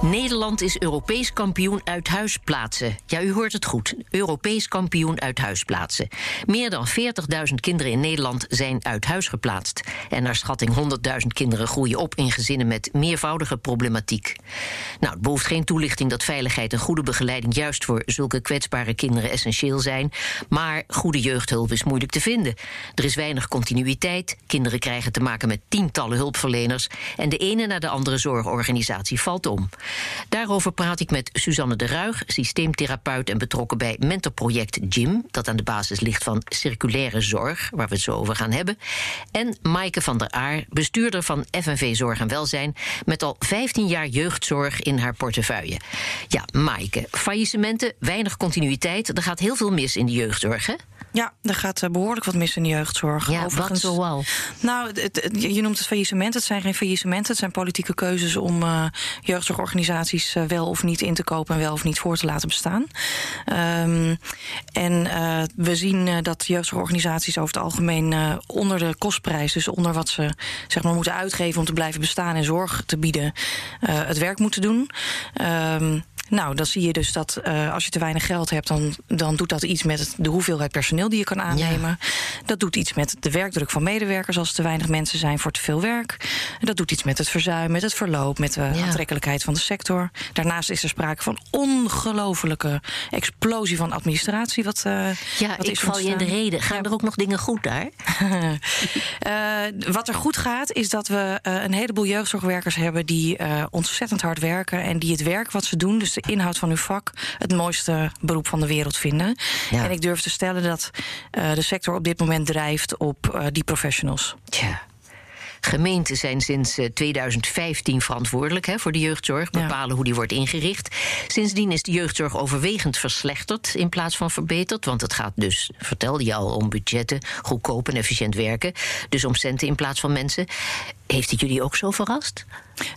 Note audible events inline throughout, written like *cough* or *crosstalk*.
Nederland is Europees kampioen uit huis plaatsen. Ja, u hoort het goed. Europees kampioen uit huis plaatsen. Meer dan 40.000 kinderen in Nederland zijn uit huis geplaatst. En naar schatting 100.000 kinderen groeien op in gezinnen met meervoudige problematiek. Nou, het behoeft geen toelichting dat veiligheid en goede begeleiding juist voor zulke kwetsbare kinderen essentieel zijn. Maar goede jeugdhulp is moeilijk te vinden. Er is weinig continuïteit. Kinderen krijgen te maken met tientallen hulpverleners. En de ene na de andere zorgorganisatie valt om. Daarover praat ik met Suzanne de Ruig, systeemtherapeut en betrokken bij mentorproject JIM, dat aan de basis ligt van circulaire zorg, waar we het zo over gaan hebben. En Maaike van der Aar, bestuurder van FNV Zorg en Welzijn, met al 15 jaar jeugdzorg in haar portefeuille. Ja, Maaike, faillissementen, weinig continuïteit, er gaat heel veel mis in de jeugdzorg, hè? Ja, er gaat eh, behoorlijk wat mis in de jeugdzorg. Ja, Overigens, wat zoal? Nou, je noemt het faillissement. Het zijn geen faillissementen. Het zijn politieke keuzes om uh, jeugdzorgorganisaties uh, wel of niet in te kopen en wel of niet voor te laten bestaan. Um, en we zien dat jeugdzorgorganisaties over het algemeen onder de kostprijs, dus onder wat ze zeg maar, moeten uitgeven om te blijven bestaan en zorg te bieden, het werk moeten doen. Um, nou, dan zie je dus dat uh, als je te weinig geld hebt, dan, dan doet dat iets met de hoeveelheid personeel die je kan aannemen. Dat doet iets met de werkdruk van medewerkers als er te weinig mensen zijn voor te veel werk. Dat doet iets met het verzuim, met het verloop, met de aantrekkelijkheid van de sector. Daarnaast is er sprake van ongelofelijke explosie van administratie. Wat, uh, ja, wat ik val je in de reden. Gaan er ook nog dingen goed daar? uh, *laughs* wat er goed gaat, is dat we een heleboel jeugdzorgwerkers hebben die ontzettend hard werken en die het werk wat ze doen, dus de inhoud van uw vak het mooiste beroep van de wereld vinden. En ik durf te stellen dat uh, de sector op dit moment drijft op uh, die professionals. Ja. Gemeenten zijn sinds 2015 eh, verantwoordelijk hè, voor de jeugdzorg, bepalen hoe die wordt ingericht. Sindsdien is de jeugdzorg overwegend verslechterd in plaats van verbeterd. Want het gaat dus, vertelde je al, om budgetten, goedkoop en efficiënt werken. Dus om centen in plaats van mensen. Heeft het jullie ook zo verrast?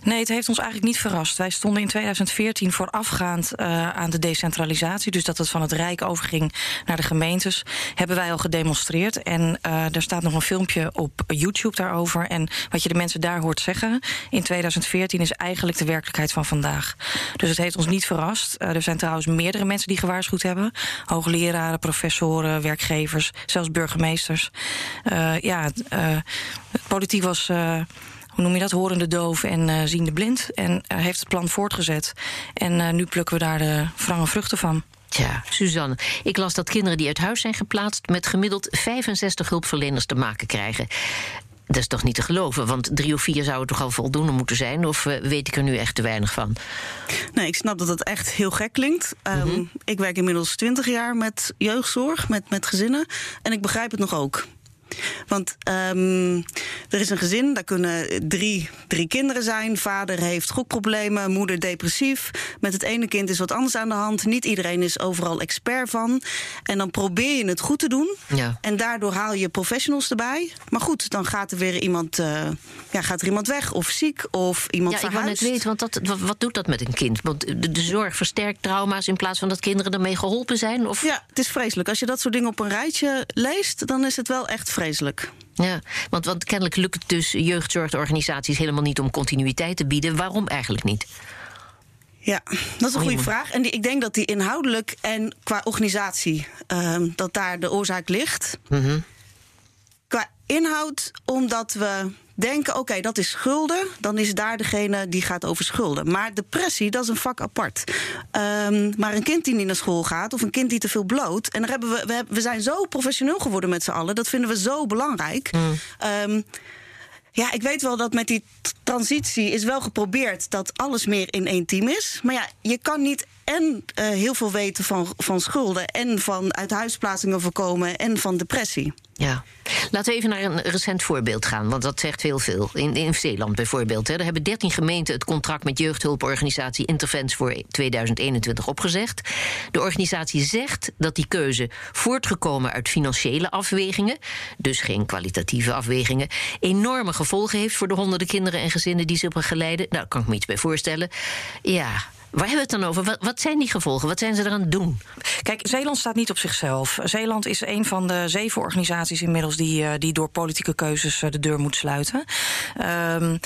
Nee, het heeft ons eigenlijk niet verrast. Wij stonden in 2014 voorafgaand uh, aan de decentralisatie. Dus dat het van het Rijk overging naar de gemeentes. Hebben wij al gedemonstreerd. En uh, er staat nog een filmpje op YouTube daarover. En wat je de mensen daar hoort zeggen in 2014 is eigenlijk de werkelijkheid van vandaag. Dus het heeft ons niet verrast. Uh, er zijn trouwens meerdere mensen die gewaarschuwd hebben: hoogleraren, professoren, werkgevers, zelfs burgemeesters. ja, politiek was hoe noem je dat, horende doof en uh, ziende blind. En uh, heeft het plan voortgezet. En uh, nu plukken we daar de frange vruchten van. Tja, Suzanne, ik las dat kinderen die uit huis zijn geplaatst... met gemiddeld 65 hulpverleners te maken krijgen. Dat is toch niet te geloven, want drie of vier zouden toch al voldoende moeten zijn? Of weet ik er nu echt te weinig van? Nee, ik snap dat dat echt heel gek klinkt. Mm -hmm. um, ik werk inmiddels 20 jaar met jeugdzorg, met, met gezinnen. En ik begrijp het nog ook. Want um, er is een gezin, daar kunnen drie, drie kinderen zijn. Vader heeft gokproblemen, moeder depressief. Met het ene kind is wat anders aan de hand. Niet iedereen is overal expert van. En dan probeer je het goed te doen. Ja. En daardoor haal je professionals erbij. Maar goed, dan gaat er weer iemand, uh, ja, gaat er iemand weg of ziek of iemand ja, verhuist. ik wou net weten, want dat, wat, wat, doet dat met een kind? Want de, de, zorg versterkt trauma's in plaats van dat kinderen ermee geholpen zijn? Of? Ja, het is vreselijk. Als je dat soort dingen op een rijtje leest, dan is het wel echt vreselijk. Ja, want, want kennelijk lukt het dus jeugdzorgorganisaties helemaal niet om continuïteit te bieden. Waarom eigenlijk niet? Ja, dat is een goede vraag. En die, ik denk dat die inhoudelijk en qua organisatie, uh, dat daar de oorzaak ligt. Mm -hmm. Qua inhoud, omdat we denken: oké, okay, dat is schulden. Dan is daar degene die gaat over schulden. Maar depressie, dat is een vak apart. Um, maar een kind die niet naar school gaat, of een kind die te veel bloot. En daar hebben we, we, we zijn zo professioneel geworden met z'n allen. Dat vinden we zo belangrijk. Mm. Um, ja, ik weet wel dat met die transitie is wel geprobeerd dat alles meer in één team is. Maar ja, je kan niet en uh, heel veel weten van, van schulden en van uithuisplaatsingen voorkomen en van depressie. Ja. Laten we even naar een recent voorbeeld gaan, want dat zegt heel veel. In, in Zeeland bijvoorbeeld. Hè, hebben 13 gemeenten het contract met jeugdhulporganisatie Intervents voor 2021 opgezegd. De organisatie zegt dat die keuze, voortgekomen uit financiële afwegingen, dus geen kwalitatieve afwegingen, enorme gevolgen heeft voor de honderden kinderen en gezinnen die ze begeleiden. Nou, daar kan ik me iets bij voorstellen. Ja. Waar hebben we het dan over? Wat, zijn die gevolgen? Wat zijn ze eraan doen? Kijk, Zeeland staat niet op zichzelf. Zeeland is een van de zeven organisaties inmiddels die, uh, die door politieke keuzes uh, de deur moet sluiten. Um,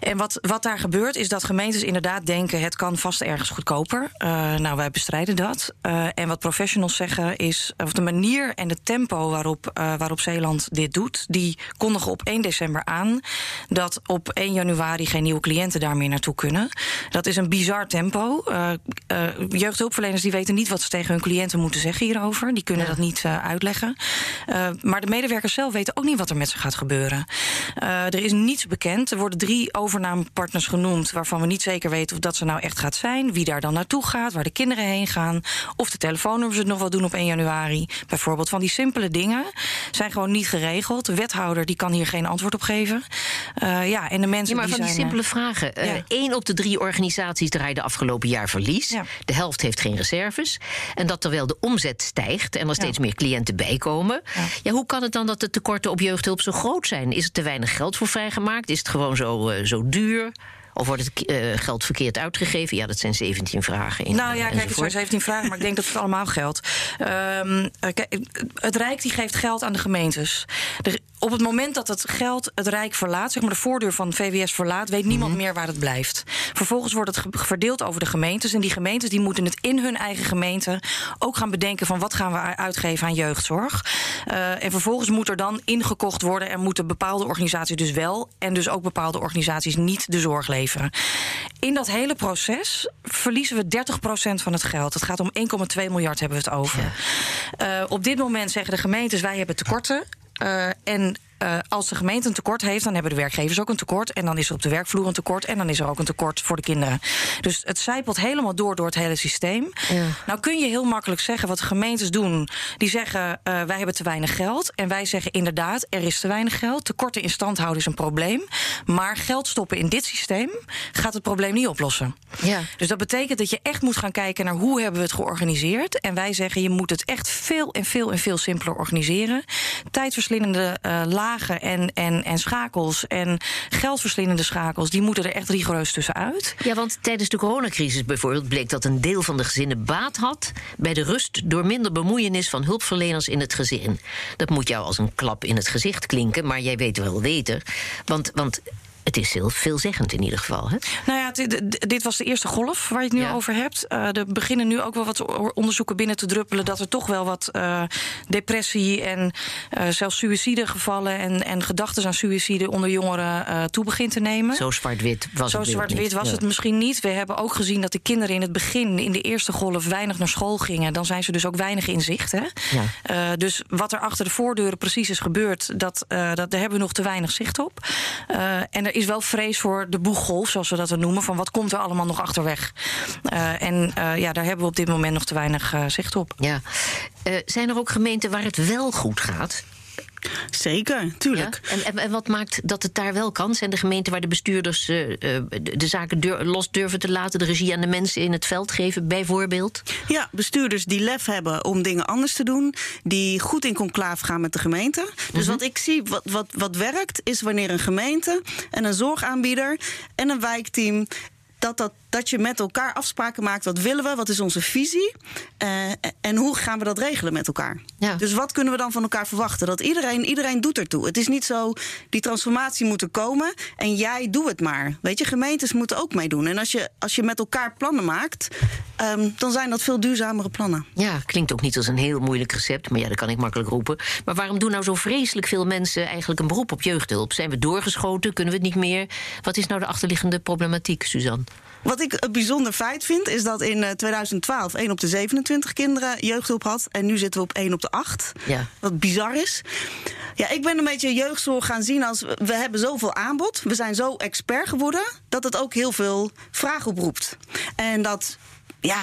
en wat, wat daar gebeurt is dat gemeentes inderdaad denken: het kan vast ergens goedkoper. Uh, nou, wij bestrijden dat. en wat professionals zeggen is: of de manier en het tempo waarop, waarop Zeeland dit doet, die kondigen op 1 december aan dat op 1 januari geen nieuwe cliënten daar meer naartoe kunnen. Dat is een bizar tempo. Uh, uh, jeugdhulpverleners die weten niet wat ze tegen hun cliënten moeten zeggen hierover. Die kunnen ja. dat niet uh, uitleggen. maar de medewerkers zelf weten ook niet wat er met ze gaat gebeuren. er is niets bekend. Er worden drie overnamepartners genoemd waarvan we niet zeker weten of dat ze nou echt gaat zijn. Wie daar dan naartoe gaat, waar de kinderen heen gaan. Of de telefoonnummers het nog wel doen op 1 januari. Bijvoorbeeld van die simpele dingen zijn gewoon niet geregeld. De wethouder die kan hier geen antwoord op geven. ja, en de mensen ja, maar die van die simpele vragen. Ja. Eén op de drie organisaties draaide afgelopen jaar verlies. Ja. De helft heeft geen reserves. En dat terwijl de omzet stijgt en er steeds ja. meer cliënten bijkomen. Ja. ja, hoe kan het dan dat de tekorten op jeugdhulp zo groot zijn? Is er te weinig geld voor vrijgemaakt? Is het gewoon zo, uh, zo duur? Of wordt het uh, geld verkeerd uitgegeven? Ja, dat zijn 17 vragen. In, nou ja, kijk, het zijn 17 vragen, maar ik denk dat het allemaal geldt. Um, kijk, het Rijk die geeft geld aan de gemeentes. De, op het moment dat het geld het Rijk verlaat, zeg maar de voordeur van VWS verlaat, weet niemand mm -hmm. meer waar het blijft. Vervolgens wordt het verdeeld over de gemeentes. En die gemeentes die moeten het in hun eigen gemeente ook gaan bedenken van wat gaan we uitgeven aan jeugdzorg. Uh, en vervolgens moet er dan ingekocht worden en moeten bepaalde organisaties dus wel en dus ook bepaalde organisaties niet de zorg leveren. In dat hele proces verliezen we 30% van het geld. Het gaat om 1,2 miljard hebben we het over. Ja. Uh, op dit moment zeggen de gemeentes wij hebben tekorten. Uh, en uh, als de gemeente een tekort heeft, dan hebben de werkgevers ook een tekort. En dan is er op de werkvloer een tekort. En dan is er ook een tekort voor de kinderen. Dus het zijpelt helemaal door door het hele systeem. Ja. Nou kun je heel makkelijk zeggen wat gemeentes doen. Die zeggen uh, wij hebben te weinig geld. En wij zeggen inderdaad, er is te weinig geld. Tekorten in stand houden is een probleem. Maar geld stoppen in dit systeem gaat het probleem niet oplossen. Ja. Dus dat betekent dat je echt moet gaan kijken naar hoe hebben we het georganiseerd. En wij zeggen je moet het echt veel en veel en veel simpeler organiseren. Tijdverslindende uh, en, en, en schakels en geldverslindende schakels, die moeten er echt rigoureus tussenuit. Ja, want tijdens de coronacrisis bijvoorbeeld bleek dat een deel van de gezinnen baat had bij de rust door minder bemoeienis van hulpverleners in het gezin. Dat moet jou als een klap in het gezicht klinken, maar jij weet wel beter. Want, want het is heel veelzeggend in ieder geval. Hè? Nou ja, dit, dit, was de eerste golf waar je het nu ja. over hebt. Uh, er beginnen nu ook wel wat onderzoeken binnen te druppelen dat er toch wel wat uh, depressie en uh, zelfs suïcidegevallen en, en gedachten aan suïcide onder jongeren toe begint te nemen. Zo zwart-wit was Zo het. Zo zwart-wit was ja. het misschien niet. We hebben ook gezien dat de kinderen in het begin, in de eerste golf, weinig naar school gingen. Dan zijn ze dus ook weinig in zicht. Hè? Ja. dus wat er achter de voordeuren precies is gebeurd, dat, dat, daar hebben we nog te weinig zicht op. en er is wel vrees voor de boeggolf, zoals we dat dan noemen. Van wat komt er allemaal nog achterweg? Uh, en uh, ja, daar hebben we op dit moment nog te weinig uh, zicht op. Ja. zijn er ook gemeenten waar het wel goed gaat? Zeker, tuurlijk. Ja? En, en, en, wat maakt dat het daar wel kan? Zijn de gemeenten waar de bestuurders uh, de, de, zaken los durven te laten, de regie aan de mensen in het veld geven, bijvoorbeeld? Ja, bestuurders die lef hebben om dingen anders te doen, die goed in conclaaf gaan met de gemeente. Dus mm -hmm. wat ik zie, wat, wat, wat werkt, is wanneer een gemeente en een zorgaanbieder en een wijkteam dat, dat, dat je met elkaar afspraken maakt. Wat willen we? Wat is onze visie? Uh, en hoe gaan we dat regelen met elkaar? Ja. Dus wat kunnen we dan van elkaar verwachten? Dat iedereen, iedereen doet ertoe. Het is niet zo, die transformatie moet er komen en jij doe het maar. Weet je, gemeentes moeten ook meedoen. En als je, als je met elkaar plannen maakt, um, dan zijn dat veel duurzamere plannen. Ja, klinkt ook niet als een heel moeilijk recept, maar ja, dat kan ik makkelijk roepen. Maar waarom doen nou zo vreselijk veel mensen eigenlijk een beroep op jeugdhulp? Zijn we doorgeschoten? Kunnen we het niet meer? Wat is nou de achterliggende problematiek, Suzanne? Wat ik een bijzonder feit vind, is dat in 2012 1 op de 27 kinderen jeugdhulp had. En nu zitten we op 1 op de 8. Ja. Wat bizar is. Ja, ik ben een beetje jeugdzorg gaan zien als we hebben zoveel aanbod. We zijn zo expert geworden dat het ook heel veel vraag oproept. En dat ja,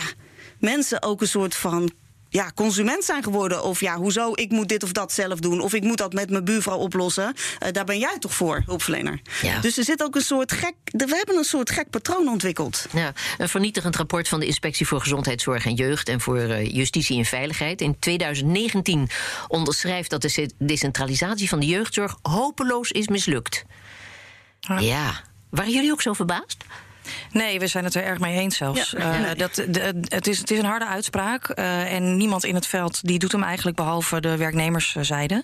mensen ook een soort van ja, consument zijn geworden. Of ja, hoezo, ik moet dit of dat zelf doen. Of ik moet dat met mijn buurvrouw oplossen. Uh, daar ben jij toch voor, hulpverlener. Ja. Dus er zit ook een soort gek. We hebben een soort gek patroon ontwikkeld. Ja, een vernietigend rapport van de Inspectie voor Gezondheidszorg en Jeugd en voor uh, Justitie en Veiligheid. In 2019 onderschrijft dat de decentralisatie van de jeugdzorg hopeloos is mislukt. Ja. ja. Waren jullie ook zo verbaasd? Nee, we zijn het er erg mee eens zelfs. Ja. Uh, dat, de, het, is, het is een harde uitspraak. Uh, en niemand in het veld die doet hem eigenlijk behalve de werknemerszijde.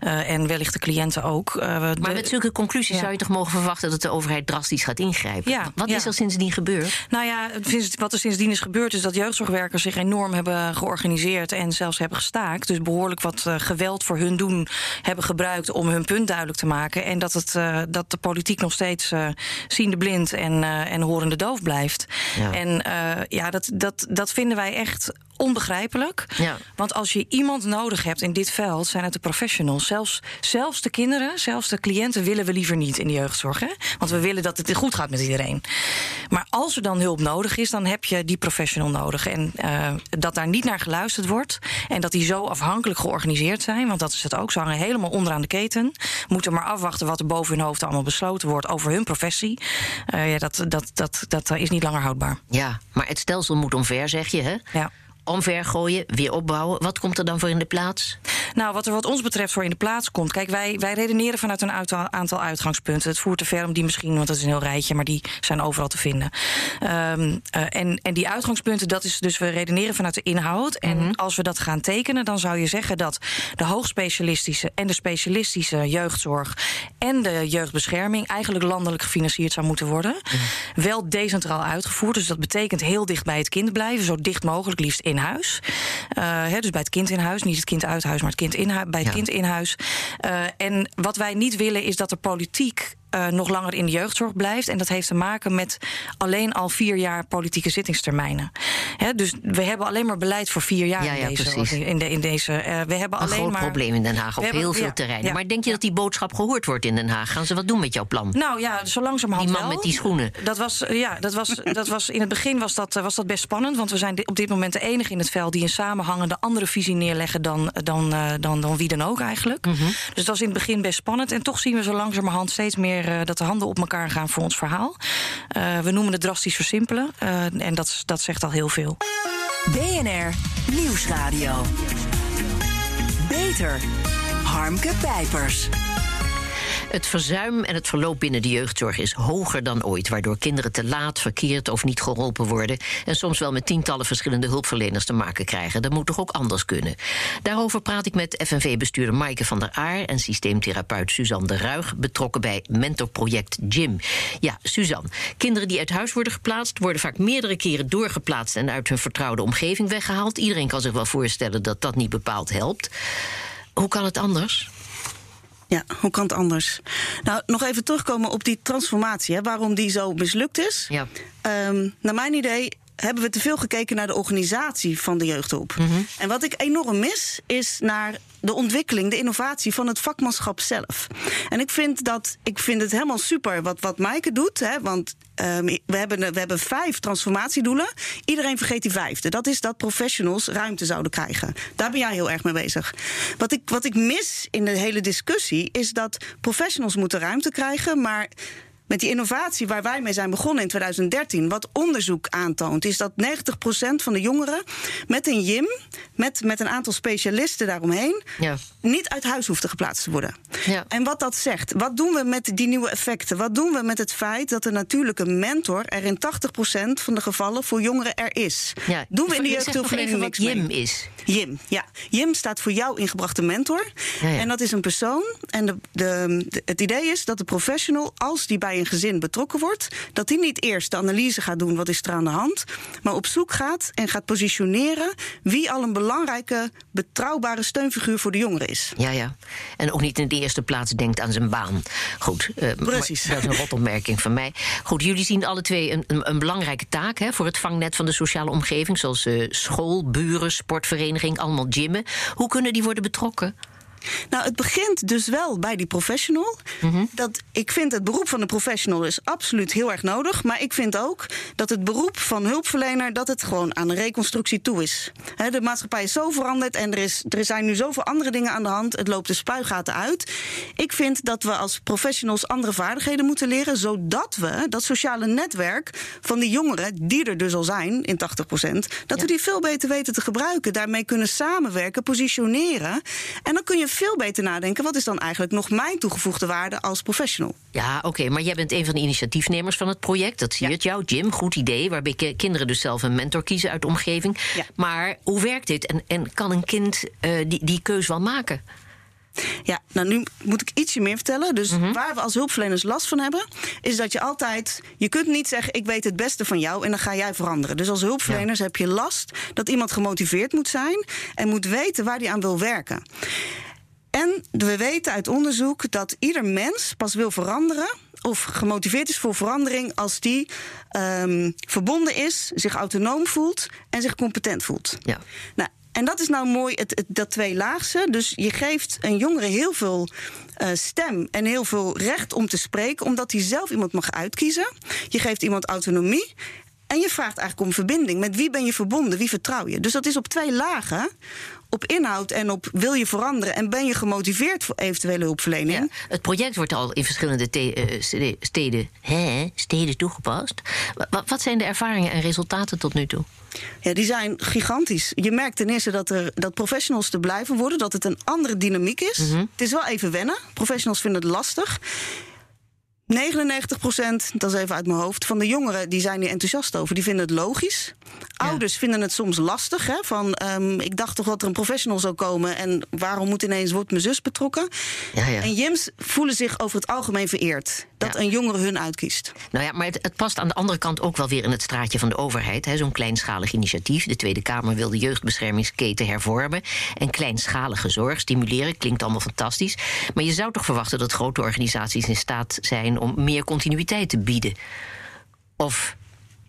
Uh, en wellicht de cliënten ook. maar de, met zulke conclusies ja. zou je toch mogen verwachten dat de overheid drastisch gaat ingrijpen? Ja, wat is er sindsdien gebeurd? Nou ja, wat er sindsdien is gebeurd is dat jeugdzorgwerkers zich enorm hebben georganiseerd en zelfs hebben gestaakt. Dus behoorlijk wat geweld voor hun doen hebben gebruikt om hun punt duidelijk te maken. En dat, het, dat de politiek nog steeds ziende blind en en horende doof blijft. Ja. En uh, ja, dat, dat, dat vinden wij echt onbegrijpelijk. Ja. Want als je iemand nodig hebt in dit veld, zijn het de professionals. Zelfs, zelfs de kinderen, zelfs de cliënten willen we liever niet in de jeugdzorg. Hè? Want we willen dat het goed gaat met iedereen. Maar als er dan hulp nodig is, dan heb je die professional nodig. En uh, dat daar niet naar geluisterd wordt. En dat die zo afhankelijk georganiseerd zijn. Want dat is het ook. Ze hangen helemaal onderaan de keten. Moeten maar afwachten wat er boven hun hoofd allemaal besloten wordt over hun professie. Uh, ja, dat, dat, dat, dat is niet langer houdbaar. Ja, maar het stelsel moet omver, zeg je, hè? Ja omvergooien, weer opbouwen. Wat komt er dan voor in de plaats? Nou, wat er wat ons betreft voor in de plaats komt. Kijk, wij, wij redeneren vanuit een aantal uitgangspunten. Het voert te ver om die misschien, want dat is een heel rijtje, maar die zijn overal te vinden. Um, uh, en, en die uitgangspunten, dat is dus we redeneren vanuit de inhoud. En mm -hmm. als we dat gaan tekenen, dan zou je zeggen dat de hoogspecialistische en de specialistische jeugdzorg en de jeugdbescherming eigenlijk landelijk gefinancierd zou moeten worden. Mm -hmm. Wel decentraal uitgevoerd. Dus dat betekent heel dicht bij het kind blijven, zo dicht mogelijk, liefst in huis. Uh, hè, dus bij het kind in huis, niet het kind uit huis, maar het kind in bij het ja. kind in huis. Uh, en wat wij niet willen is dat de politiek uh, nog langer in de jeugdzorg blijft. En dat heeft te maken met alleen al vier jaar politieke zittingstermijnen. He, dus we hebben alleen maar beleid voor vier jaar ja, ja, in, deze, precies. in, de, in deze. Uh, we hebben een alleen groot maar, probleem in Den Haag op hebben, heel veel ja, terreinen. maar denk je dat die boodschap gehoord wordt in Den Haag? Gaan ze wat doen met jouw plan? Nou ja, zo langzamerhand Die man wel. met die schoenen. Dat was, ja, dat was, *laughs* dat was, in het begin was dat, was dat best spannend. Want we zijn op dit moment de enige in het veld die een samenhangende andere visie neerleggen dan, dan, uh, dan, dan wie dan ook eigenlijk. Mm -hmm. Dus dat was in het begin best spannend. En toch zien we zo langzamerhand steeds meer uh, dat de handen op elkaar gaan voor ons verhaal. Uh, we noemen het drastisch versimpelen. Uh, en dat, dat zegt al heel veel. BNR Nieuwsradio. Beter. Harmke Pijpers. Het verzuim en het verloop binnen de jeugdzorg is hoger dan ooit, waardoor kinderen te laat, verkeerd of niet geholpen worden en soms wel met tientallen verschillende hulpverleners te maken krijgen. Dat moet toch ook anders kunnen? Daarover praat ik met FNV-bestuurder Maaike van der Aar en systeemtherapeut Suzanne de Ruig, betrokken bij mentorproject Jim. Ja, Suzanne, kinderen die uit huis worden geplaatst, worden vaak meerdere keren doorgeplaatst en uit hun vertrouwde omgeving weggehaald. Iedereen kan zich wel voorstellen dat dat niet bepaald helpt. Hoe kan het anders? Ja, hoe kan het anders? Nou, nog even terugkomen op die transformatie, hè, waarom die zo mislukt is. Ja. Um, naar mijn idee hebben we te veel gekeken naar de organisatie van de jeugdhulp. Mm -hmm. En wat ik enorm mis, is naar de ontwikkeling, de innovatie van het vakmanschap zelf. En ik vind, dat, ik vind het helemaal super wat, wat Maaike doet. Hè, want um, we, hebben, we hebben vijf transformatiedoelen. Iedereen vergeet die vijfde. Dat is dat professionals ruimte zouden krijgen. Daar ben jij heel erg mee bezig. Wat ik, wat ik mis in de hele discussie is dat professionals moeten ruimte krijgen, maar met die innovatie waar wij mee zijn begonnen in 2013, wat onderzoek aantoont, is dat 90% van de jongeren met een JIM, met, met een aantal specialisten daaromheen, ja. niet uit huis hoefden geplaatst te worden. Ja. En wat dat zegt, wat doen we met die nieuwe effecten? Wat doen we met het feit dat de natuurlijke mentor er in 80% van de gevallen voor jongeren er is? Ja. Doen we in de jeugdhulpverlening niks JIM mee? is? JIM, ja. JIM staat voor jouw ingebrachte mentor. Ja, ja. En dat is een persoon. En de, de, de, het idee is dat de professional, als die bij een gezin betrokken wordt, dat die niet eerst de analyse gaat doen wat is er aan de hand, maar op zoek gaat en gaat positioneren wie al een belangrijke, betrouwbare steunfiguur voor de jongeren is. Ja, ja. En ook niet in de eerste plaats denkt aan zijn baan. Goed, uh, Precies. dat is een rotopmerking van mij. Goed, jullie zien alle twee een, een, een belangrijke taak hè, voor het vangnet van de sociale omgeving, zoals uh, school, buren, sportvereniging, allemaal gymmen. Hoe kunnen die worden betrokken? Nou, het begint dus wel bij die professional. dat, ik vind het beroep van de professional is absoluut heel erg nodig. Maar ik vind ook dat het beroep van hulpverlener... dat het gewoon aan een reconstructie toe is. De maatschappij is zo veranderd en er, is, er zijn nu zoveel andere dingen aan de hand. Het loopt de spuigaten uit. Ik vind dat we als professionals andere vaardigheden moeten leren... zodat we dat sociale netwerk van die jongeren... die er dus al zijn, in 80% dat we die veel beter weten te gebruiken. Daarmee kunnen samenwerken, positioneren. En dan kun je veel beter nadenken... wat is dan eigenlijk nog mijn toegevoegde waarde als professional? Ja, oké, maar jij bent een van de initiatiefnemers van het project. Dat zie je het jou, Jim. Goed idee, waarbij ki- kinderen dus zelf een mentor kiezen uit de omgeving. Ja. Maar hoe werkt dit en, en kan een kind eh, die, die keus wel maken? Ja, nou nu moet ik ietsje meer vertellen. Dus waar we als hulpverleners last van hebben, is dat je altijd. Je kunt niet zeggen: ik weet het beste van jou en dan ga jij veranderen. Dus als hulpverleners heb je last dat iemand gemotiveerd moet zijn en moet weten waar hij aan wil werken. En we weten uit onderzoek dat ieder mens pas wil veranderen of gemotiveerd is voor verandering als die ehm, verbonden is, zich autonoom voelt en zich competent voelt. Ja. Nou, en dat is nou mooi, het, het- dat tweelaagse. Dus je geeft een jongere heel veel eh, stem en heel veel recht om te spreken, omdat hij zelf iemand mag uitkiezen. Je geeft iemand autonomie. En je vraagt eigenlijk om verbinding. Met wie ben je verbonden? Wie vertrouw je? Dus dat is op twee lagen. Op inhoud en op wil je veranderen en ben je gemotiveerd voor eventuele hulpverlening. Ja, het project wordt al in verschillende eh, steden, hè, steden toegepast. Wa- wa- wat zijn de ervaringen en resultaten tot nu toe? Ja, die zijn gigantisch. Je merkt ten eerste dat, er, dat professionals te blijven worden, dat het een andere dynamiek is. Het is wel even wennen. Professionals vinden het lastig. 99% dat is even uit mijn hoofd, van de jongeren die zijn hier enthousiast over. Die vinden het logisch. Ouders vinden het soms lastig. Hè, van, ehm, ik dacht toch dat er een professional zou komen... en waarom moet ineens, wordt mijn zus betrokken? Ja, ja. En Jims voelen zich over het algemeen vereerd... dat een jongere hun uitkiest. Nou ja, maar het, het past aan de andere kant ook wel weer in het straatje van de overheid. hè, Zo'n kleinschalig initiatief. De Tweede Kamer wil de jeugdbeschermingsketen hervormen. En kleinschalige zorg stimuleren. Klinkt allemaal fantastisch. Maar je zou toch verwachten dat grote organisaties in staat zijn om meer continuïteit te bieden? Of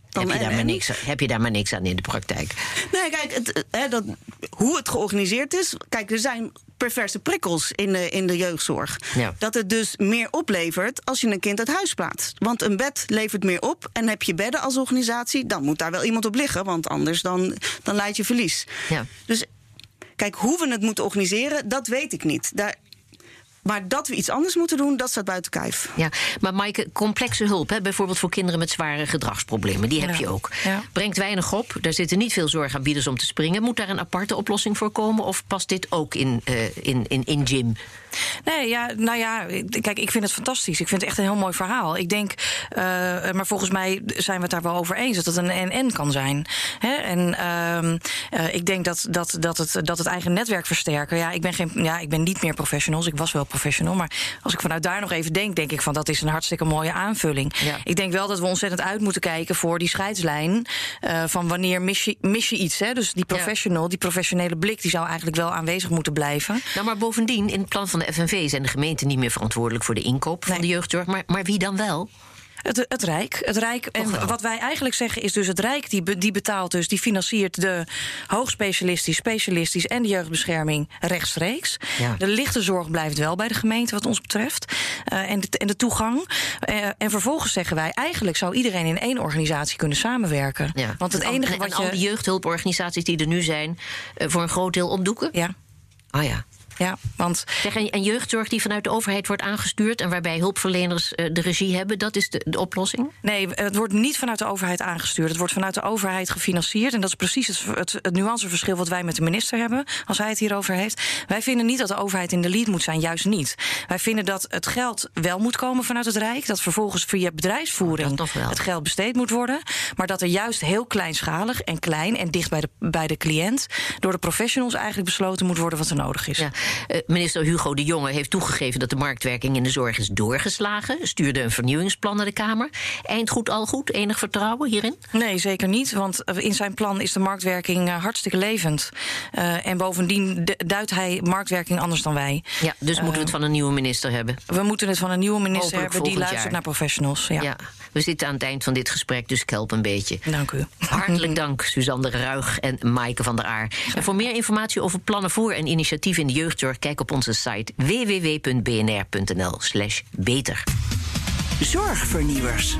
heb je, daar maar niks, aan- heb je daar maar niks aan in de praktijk? Nee, kijk, het, het- hè, dat, hoe het georganiseerd is. Kijk, er zijn perverse prikkels in de, in de jeugdzorg. Ja. Dat het dus meer oplevert als je een kind uit huis plaatst. Want een bed levert meer op. En heb je bedden als organisatie, dan moet daar wel iemand op liggen. Want anders dan, dan leid je verlies. Ja. Dus kijk, hoe we het moeten organiseren, dat weet ik niet. Daar, maar dat we iets anders moeten doen, dat staat buiten kijf. Ja, maar Maaike, complexe hulp, hè, bijvoorbeeld voor kinderen met zware gedragsproblemen, die heb Ja. je ook. Ja. Brengt weinig op, daar zitten niet veel zorgaanbieders om te springen. Moet daar een aparte oplossing voor komen of past dit ook in, eh, in, in, in gym? Nee, ja, nou ja, kijk, ik vind het fantastisch. Ik vind het echt een heel mooi verhaal. Ik denk, eh, maar volgens mij zijn we het daar wel over eens dat het een en-en kan zijn. Hè? En ehm, eh, ik denk dat, dat, dat, het, dat het eigen netwerk versterken. Ja ik, ben geen, ja, ik ben niet meer professionals. Ik was wel professional. Maar als ik vanuit daar nog even denk, denk ik van dat is een hartstikke mooie aanvulling. Ja. Ik denk wel dat we ontzettend uit moeten kijken voor die scheidslijn. eh, van wanneer mis je, mis je iets. Hè? Dus die professional, die professionele blik, die zou eigenlijk wel aanwezig moeten blijven. Nou, maar bovendien, in het plan van de FNV zijn de gemeenten niet meer verantwoordelijk voor de inkoop van de jeugdzorg. Maar, maar wie dan wel? Het, het Rijk. Het Rijk en wat wij eigenlijk zeggen is dus het Rijk die, die betaalt dus, die financiert de hoogspecialistisch, specialistisch en de jeugdbescherming rechtstreeks. Ja. De lichte zorg blijft wel bij de gemeente wat ons betreft. Eh, en, de, en de toegang. Eh, en vervolgens zeggen wij, eigenlijk zou iedereen in één organisatie kunnen samenwerken. Ja. Want het En al- enige en, wat en al die je. jeugdhulporganisaties die er nu zijn, eh, voor een groot deel opdoeken? Ja, Oh ja. Ja, want Zeg, en, en jeugdzorg die vanuit de overheid wordt aangestuurd en waarbij hulpverleners eh, de regie hebben, dat is de, de oplossing? Nee, het wordt niet vanuit de overheid aangestuurd. Het wordt vanuit de overheid gefinancierd. En dat is precies het, het, het nuanceverschil wat wij met de minister hebben. Als hij het hierover heeft. Wij vinden niet dat de overheid in de lead moet zijn. Juist niet. Wij vinden dat het geld wel moet komen vanuit het Rijk. Dat vervolgens via bedrijfsvoering wel. het geld besteed moet worden. Maar dat er juist heel kleinschalig en klein en dicht bij de, bij de cliënt. door de professionals eigenlijk besloten moet worden wat er nodig is. Ja. Eh, minister Hugo de Jonge heeft toegegeven dat de marktwerking in de zorg is doorgeslagen. Stuurde een vernieuwingsplan naar de Kamer. Eind goed, al goed. Enig vertrouwen hierin? Nee, zeker niet. Want in zijn plan is de marktwerking eh, hartstikke levend. Eh, en bovendien du- duidt hij marktwerking anders dan wij. Ja, dus moeten we het van een nieuwe minister hebben. We moeten het van een nieuwe minister Hopelijk hebben die luistert jaar. naar professionals. Ja. Ja. we zitten aan het eind van dit gesprek, dus ik help een beetje. Dank u. Hartelijk dank, Suzanne Ruig en Maaike van der Aar. En voor meer informatie over plannen voor en initiatieven in de jeugd Kijk op onze site www.bnr.nl/slash beter. Zorgvernieuwers.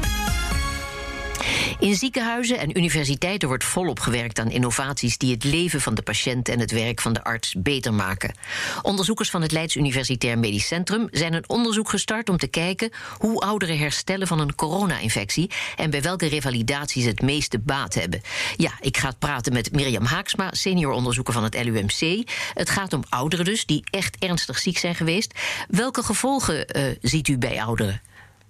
In ziekenhuizen en universiteiten wordt volop gewerkt aan innovaties die het leven van de patiënt en het werk van de arts beter maken. Onderzoekers van het Leids Universitair Medisch Centrum zijn een onderzoek gestart om te kijken hoe ouderen herstellen van een corona-infectie en bij welke revalidaties het meeste baat hebben. Ja, ik ga praten met Mirjam Haaksma, senior onderzoeker van het LUMC. Het gaat om ouderen dus die echt ernstig ziek zijn geweest. Welke gevolgen uh, ziet u bij ouderen?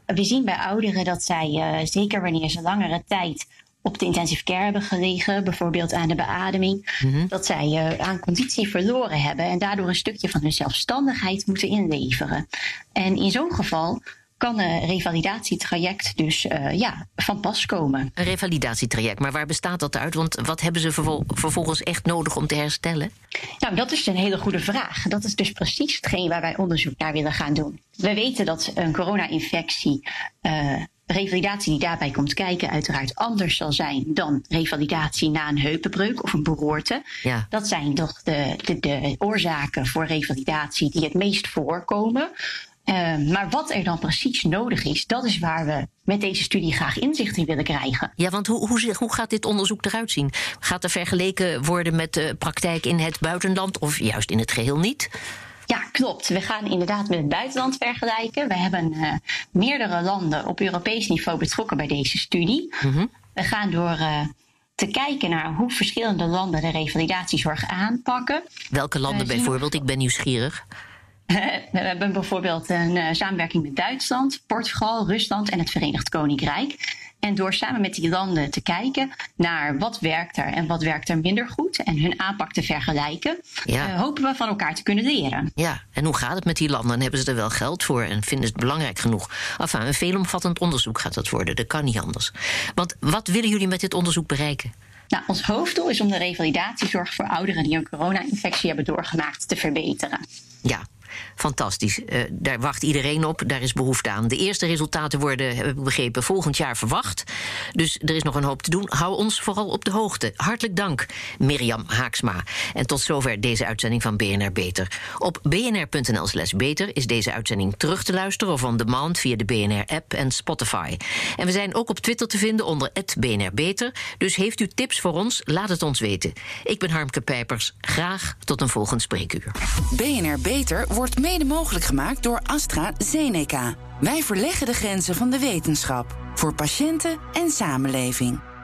We zien bij ouderen dat zij, uh, zeker wanneer ze langere tijd op de intensive care hebben gelegen, bijvoorbeeld aan de beademing, mm -hmm. dat zij uh, aan conditie verloren hebben en daardoor een stukje van hun zelfstandigheid moeten inleveren. En in zo'n geval kan een revalidatietraject dus uh, ja, van pas komen. Een revalidatietraject, maar waar bestaat dat uit? Want wat hebben ze vervol vervolgens echt nodig om te herstellen? Nou, dat is een hele goede vraag. Dat is dus precies hetgeen waar wij onderzoek naar willen gaan doen. We weten dat een corona-infectie. Uh, revalidatie die daarbij komt kijken uiteraard anders zal zijn dan revalidatie na een heupenbreuk of een beroerte. Ja. Dat zijn toch de, de, de oorzaken voor revalidatie die het meest voorkomen. Uh, maar wat er dan precies nodig is, dat is waar we met deze studie graag inzicht in willen krijgen. Ja, want hoe, hoe, hoe gaat dit onderzoek eruit zien? Gaat er vergeleken worden met de praktijk in het buitenland of juist in het geheel niet? Ja, klopt. We gaan inderdaad met het buitenland vergelijken. We hebben uh, meerdere landen op Europees niveau betrokken bij deze studie. Mm -hmm. We gaan door uh, te kijken naar hoe verschillende landen de revalidatiezorg aanpakken. Welke landen bijvoorbeeld? Ik ben nieuwsgierig. *laughs* We hebben bijvoorbeeld een uh, samenwerking met Duitsland, Portugal, Rusland en het Verenigd Koninkrijk. En door samen met die landen te kijken naar wat werkt er en wat werkt er minder goed en hun aanpak te vergelijken, ja. uh, hopen we van elkaar te kunnen leren. Ja, en hoe gaat het met die landen? En hebben ze er wel geld voor en vinden ze het belangrijk genoeg? Enfin, een veelomvattend onderzoek gaat dat worden, dat kan niet anders. Want wat willen jullie met dit onderzoek bereiken? Nou, ons hoofddoel is om de revalidatiezorg voor ouderen die een corona-infectie hebben doorgemaakt te verbeteren. Ja, Fantastisch. Uh, daar wacht iedereen op. Daar is behoefte aan. De eerste resultaten worden, heb ik begrepen, volgend jaar verwacht. Dus er is nog een hoop te doen. Hou ons vooral op de hoogte. Hartelijk dank, Mirjam Haaksma. En tot zover deze uitzending van BNR Beter. Op bnr.nl slash beter is deze uitzending terug te luisteren of on demand via de BNR-app en Spotify. En we zijn ook op Twitter te vinden onder BNR Beter. Dus heeft u tips voor ons? Laat het ons weten. Ik ben Harmke Pijpers. Graag tot een volgend spreekuur. BNR Beter wordt mede mogelijk gemaakt door AstraZeneca. Wij verleggen de grenzen van de wetenschap voor patiënten en samenleving.